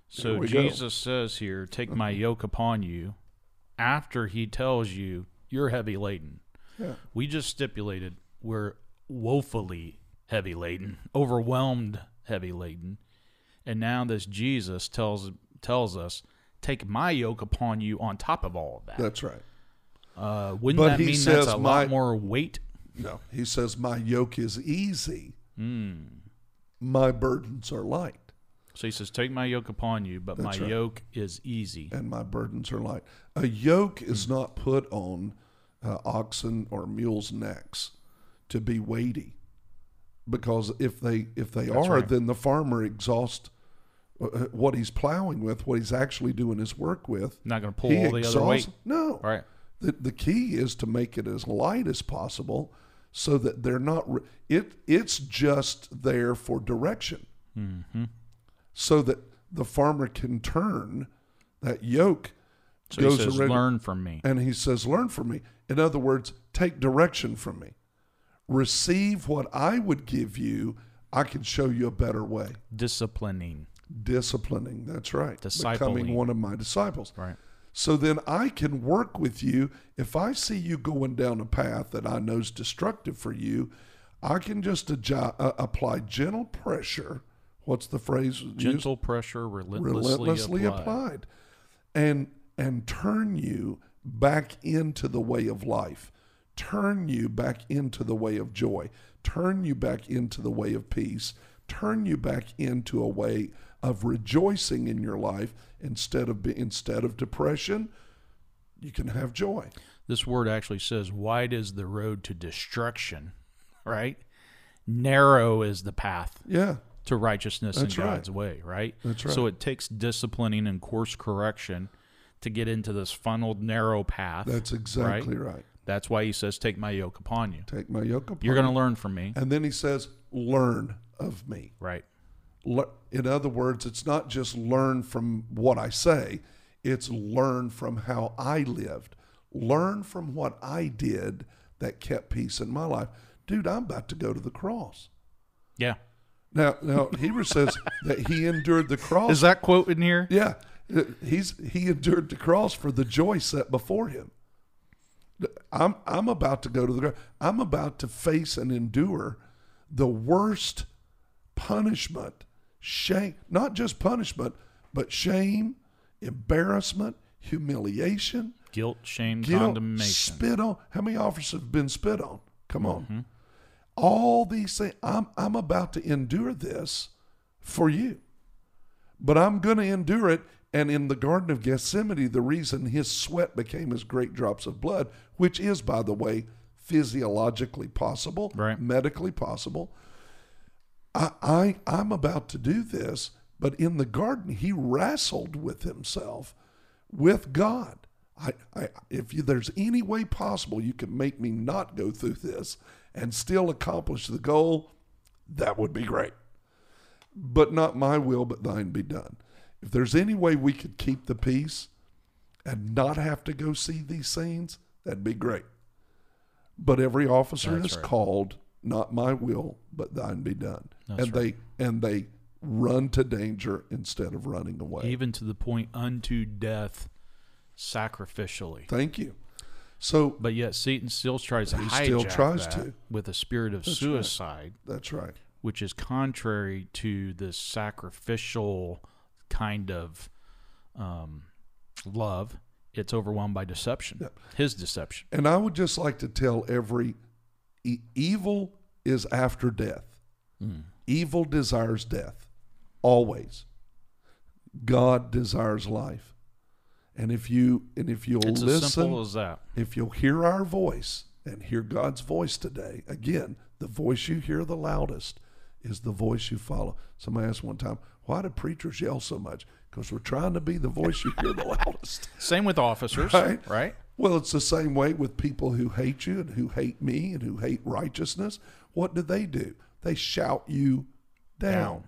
So we go. Jesus says here, "Take my yoke upon you." after he tells you you're heavy laden. Yeah. We just stipulated we're woefully heavy laden, overwhelmed heavy laden. And now this Jesus tells tells us, take my yoke upon you on top of all of that. That's right. Uh, wouldn't But that he mean says that's a my- lot more weight? No, he says, My yoke is easy, Hmm. my burdens are light. So he says, take my yoke upon you, but my yoke is easy. and my burdens are light. A yoke is not put on uh, oxen or mules' necks to be weighty, because if they if they are, then the farmer exhausts uh, what he's plowing with, what he's actually doing his work with. Not going to pull all the other weight. No, Right. The, the key is to make it as light as possible so that they're not re- it it's just there for direction. Mm-hmm. so that the farmer can turn that yoke So he goes says, already- learn from me. and he says learn from me. In other words take direction from me. Receive what i would give you. I can show you a better way. Disciplining. disciplining. That's right. Becoming one of my disciples. Right. So then I can work with you. If I see you going down a path that I know is destructive for you, I can just uh, apply gentle pressure. What's the phrase? used? Gentle pressure, relentlessly, relentlessly applied. applied. and and turn you back into the way of life. Turn you back into the way of joy. Turn you back into the way of peace. Turn you back into a way of rejoicing in your life instead of be, instead of depression. You can have joy. This word actually says, wide is the road to destruction, right? Narrow is the path Yeah, to righteousness That's in right. God's way, right? That's right. So it takes disciplining and course correction to get into this funneled narrow path. that's exactly right. That's why he says, take my yoke upon you. Take my yoke upon You're going to learn from me, And then he says, "Learn of me." right? Le- in other words, it's not just learn from what I say, it's learn from how I lived. Learn from what I did that kept peace in my life. Dude, I'm about to go to the cross. Yeah. Now, now Hebrews says that he endured the cross. Is that quote in here? yeah, he's he endured the cross for the joy set before him. I'm I'm about to go to the cross. I'm about to face and endure the worst punishment, shame, not just punishment, but shame, embarrassment, humiliation, Guilt, shame, guilt, condemnation. spit on. How many officers have been spit on? Come on. Mm-hmm. All these things. I'm I'm about to endure this for you. But I'm going to endure it. And in the Garden of Gethsemane, the reason his sweat became as great drops of blood, which is, by the way, physiologically possible, Right. medically possible. I, I I'm about to do this, but in the garden he wrestled with himself, with God. I, I if you, there's any way possible you can make me not go through this and still accomplish the goal, that would be great. But not my will, but thine be done. If there's any way we could keep the peace and not have to go see these scenes, that'd be great. But every officer That's is right. called, not my will, but thine be done. That's and they and they run to danger instead of running away. Even to the point unto death sacrificially. Thank you. So But yet Satan still tries to hijack still tries that to. with a spirit of right. suicide, that's right. which is contrary to this sacrificial kind of um, love. It's overwhelmed by deception. Yep. His deception. And I would just like to tell every e- evil is after death. Evil desires death, always. God desires life, and if you and if you'll It's as listen, simple as that. if you'll hear our voice and hear God's voice today, again, the voice you hear the loudest is the voice you follow. Somebody asked one time, "Why do preachers yell so much?" Because we're trying to be the voice you hear the loudest. Same with officers, Right. right? Well, it's the same way with people who hate you and who hate me and who hate righteousness. What do they do? They shout you down.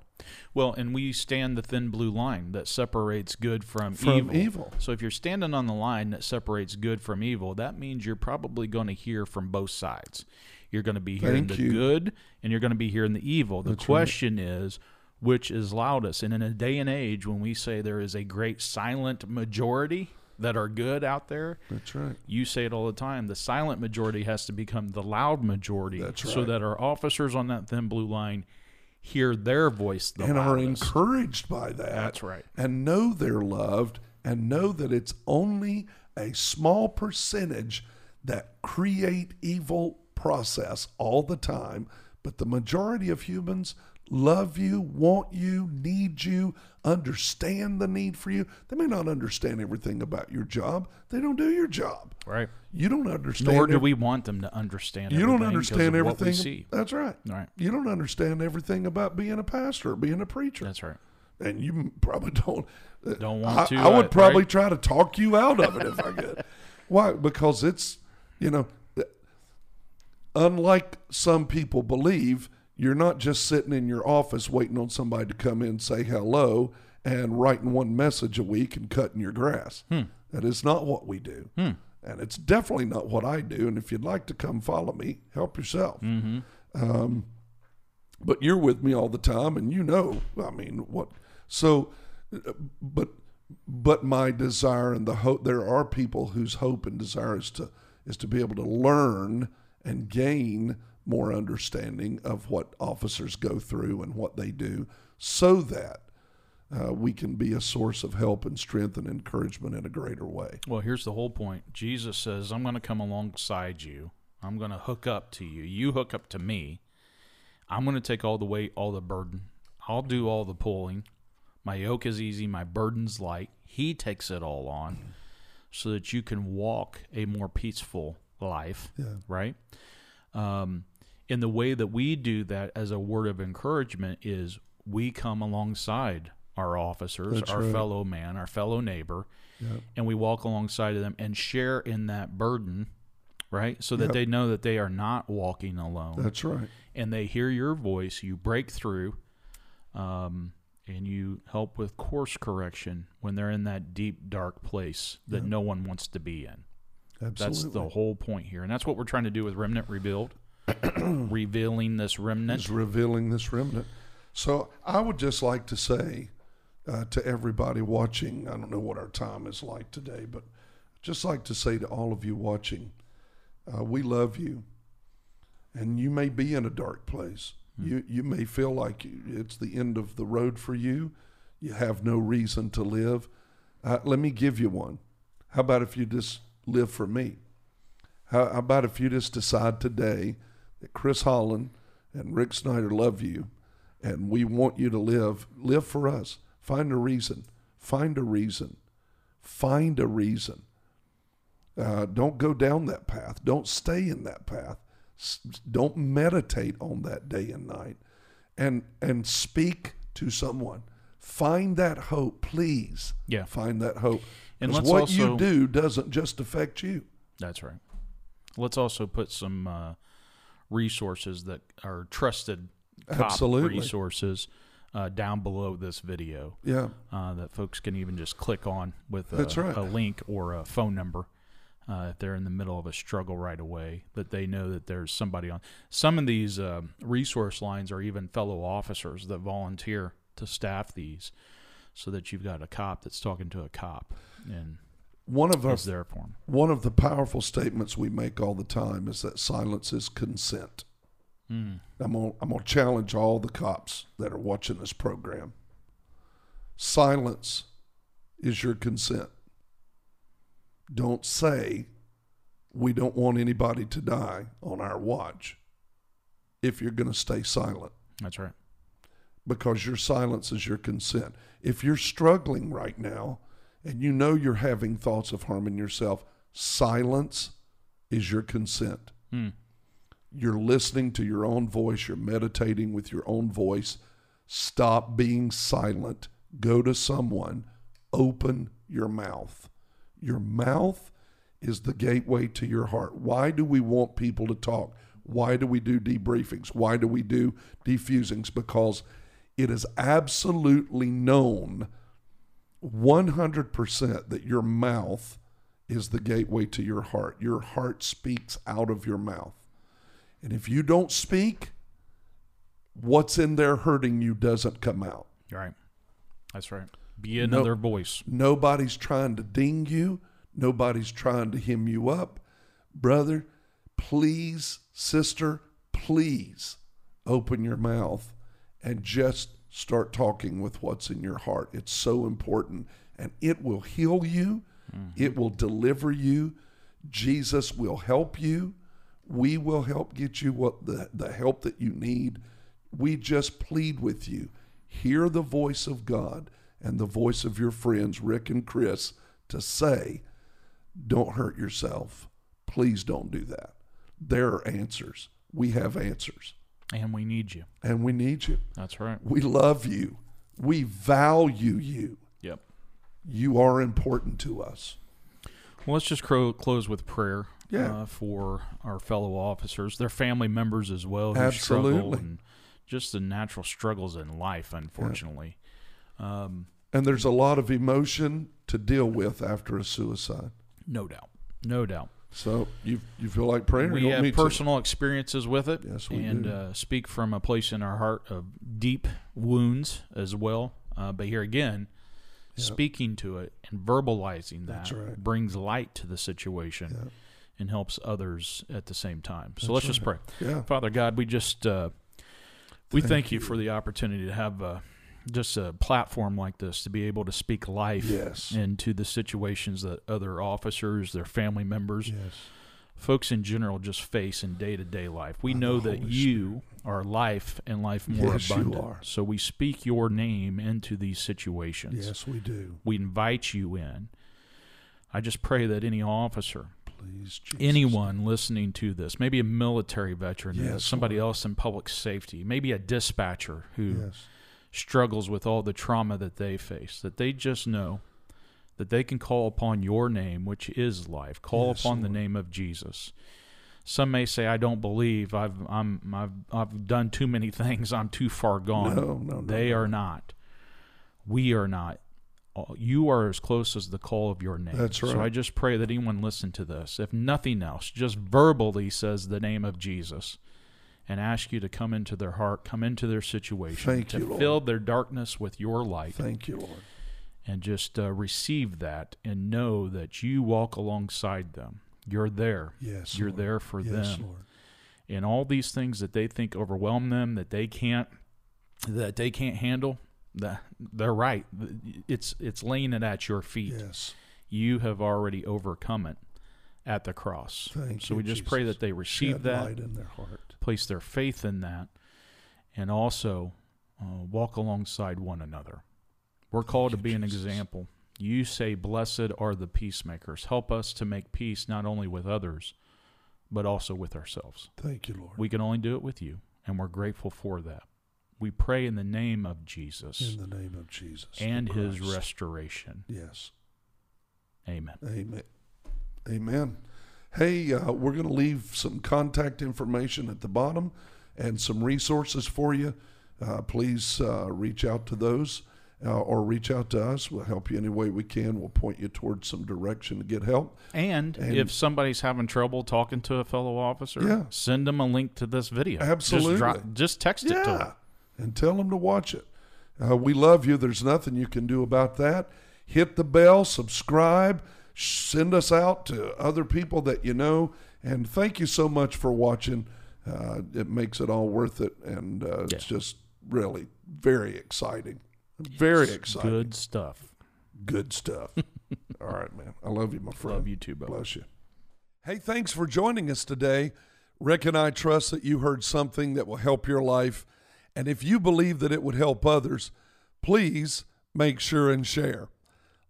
Well, and we stand the thin blue line that separates good from, From evil. evil. So if you're standing on the line that separates good from evil, that means you're probably going to hear from both sides. You're going to be hearing Thank the you. good and you're going to be hearing the evil. The That's right. question is which is loudest? And in a day and age when we say there is a great silent majority, that are good out there. That's right. You say it all the time. The silent majority has to become the loud majority, That's so that our officers on that thin blue line hear their voice the and are encouraged by that. That's right. And know they're loved and know that it's only a small percentage that create evil process all the time, but the majority of humans love you, want you, need you, understand the need for you. They may not understand everything about your job. They don't do your job. Right. You don't understand Nor do we want them to understand. you don't understand of what we everything. see. That's right. Right. You don't understand everything about being a pastor or being a preacher That's right. and you probably don't. uh, Don't want I, to, I would uh, probably right? try to talk you out of it if I could. Why? Because it's you know, unlike some people believe, you're not just sitting in your office waiting on somebody to come in say hello and writing one message a week and cutting your grass. Hmm. That is not what we do. And it's definitely not what I do. And if you'd like to come follow me, help yourself. Mm-hmm. Um, but you're with me all the time, and you know, I mean, what? So, but but my desire and the hope. There are people whose hope and desire is to is to be able to learn and gain more understanding of what officers go through and what they do, so that uh, we can be a source of help and strength and encouragement in a greater way. Well, here's the whole point. Jesus says, I'm going to come alongside you. I'm going to hook up to you. You hook up to me. I'm going to take all the weight, all the burden. I'll do all the pulling. My yoke is easy, my burden's light. He takes it all on so that you can walk a more peaceful life, Yeah. right? Um, and the way that we do that as a word of encouragement is we come alongside our officers, That's our right. fellow man, our fellow neighbor, Yeah. and we walk alongside of them and share in that burden, right? So that Yep. they know that they are not walking alone That's right. and they hear your voice. You break through, um, and you help with course correction when they're in that deep, dark place that no one wants to be in. Absolutely. That's the whole point here, and that's what we're trying to do with Remnant Revealed, revealing this remnant. is revealing this remnant. So I would just like to say uh, to everybody watching, I don't know what our time is like today, but just like to say to all of you watching, uh, we love you. And you may be in a dark place. You you may feel like it's the end of the road for you. You have no reason to live. Uh, let me give you one. How about if you just live for me? How, how about if you just decide today that Chris Holland and Rick Snyder love you and we want you to live, live for us. Find a reason. Find a reason. Find a reason. Uh, don't go down that path. Don't stay in that path. S- Don't meditate on that day and night. And and speak to someone. Find that hope, please. Yeah. Find that hope. And let's what also- you do doesn't just affect you. That's right. Let's also put some uh, resources that are trusted cop Absolutely. resources uh, down below this video Yeah. uh, that folks can even just click on with a, That's right. a link or a phone number uh, if they're in the middle of a struggle right away that they know that there's somebody on. Some of these uh, resource lines are even fellow officers that volunteer to staff these so that you've got a cop that's talking to a cop and One of our is there for them. one of the powerful statements we make all the time is that silence is consent. Mm. I'm gonna, I'm gonna challenge all the cops that are watching this program. Silence is your consent. Don't say we don't want anybody to die on our watch if you're going to stay silent That's right. because your silence is your consent. If you're struggling right now and you know you're having thoughts of harming yourself, silence is your consent. Mm. You're listening to your own voice, you're meditating with your own voice. Stop being silent. Go to someone, open your mouth. Your mouth is the gateway to your heart. Why do we want people to talk? Why do we do debriefings? Why do we do defusings? Because it is absolutely known 100% that your mouth is the gateway to your heart. Your heart speaks out of your mouth. And if you don't speak, what's in there hurting you doesn't come out. Right. That's right. Be another voice. Nobody's trying to ding you. Nobody's trying to hem you up. Brother, please, sister, please open your mouth and just start talking with what's in your heart. It's so important and it will heal you, mm-hmm. it will deliver you. Jesus will help you. We will help get you what the, the help that you need. We just plead with you. Hear the voice of God and the voice of your friends, Rick and Chris, to say, don't hurt yourself. Please don't do that. There are answers. We have answers, And we need you. and we need you. That's right. We love you. We value you. Yep. You are important to us. Well, let's just cro- close with prayer Yeah. uh, for our fellow officers, their family members as well, who struggle Absolutely. and just the natural struggles in life, unfortunately. Um, And there's a lot of emotion to deal with after a suicide. no doubt. No doubt. So you you feel like praying? we have me to? personal experiences with it Yes, we and do. Uh, speak from a place in our heart of deep wounds as well. Uh, but here again, speaking to it and verbalizing that That's right. brings light to the situation Yeah. and helps others at the same time. So let's just pray. Yeah. Father God, we just uh, we Thank thank, you. you. for the opportunity to have uh, just a platform like this to be able to speak life Yes. into the situations that other officers, their family members, Yes. folks in general just face in day to day life. We By know that you are life and life more Yes, you abundant. are. So we speak your name into these situations. Yes, we do. We invite you in. I just pray that any officer, Please, anyone listening to this, maybe a military veteran, Yes, somebody else in public safety, maybe a dispatcher who Yes. Struggles with all the trauma that they face, that they just know that they can call upon your name, which is life. Call Yes, upon the name of Jesus. Some may say, "I don't believe. I've I'm I've I've done too many things. I'm too far gone." No, no, no, they no. are not. We are not. Uh, you are as close as the call of your name. That's right. So I just pray that anyone listen to this, if nothing else, just verbally says the name of Jesus, and ask you to come into their heart, come into their situation, Thank to you, Lord. fill their darkness with your light, Thank you, Lord. and just uh, receive that and know that you walk alongside them. You're there. Yes. You're Lord. there for yes, them. Lord. And all these things that they think overwhelm them, that they can't, that they can't handle, that they're right. It's it's laying it at your feet. Yes. You have already overcome it at the cross. Thank so you, we just pray that they receive Shed that, light in their heart. Place their faith in that, and also uh, walk alongside one another. We're called to be an example. You say, Blessed are the peacemakers. Help us to make peace not only with others, but also with ourselves. Thank you, Lord. We can only do it with you, and we're grateful for that. We pray in the name of Jesus in the name of Jesus and his restoration. Yes. Amen. Amen. Amen. Hey, uh, we're going to leave some contact information at the bottom and some resources for you. Uh, please uh, reach out to those uh, or reach out to us. We'll help you any way we can. We'll point you towards some direction to get help. And, And- if somebody's having trouble talking to a fellow officer, Yeah. send them a link to this video. Absolutely. Just, drop, just text it to them. And tell them to watch it. Uh, we love you. There's nothing you can do about that. Hit the bell, subscribe, send us out to other people that you know. And thank you so much for watching. Uh, it makes it all worth it. And uh, it's just really very exciting. Very exciting. Good stuff. Good stuff. all right, man. I love you, my friend. Love you too, brother. Bless you. Hey, thanks for joining us today. Rick and I trust that you heard something that will help your life. And if you believe that it would help others, please make sure and share.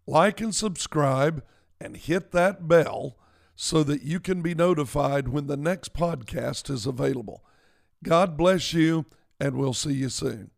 Like and subscribe and hit that bell so that you can be notified when the next podcast is available. God bless you, and we'll see you soon.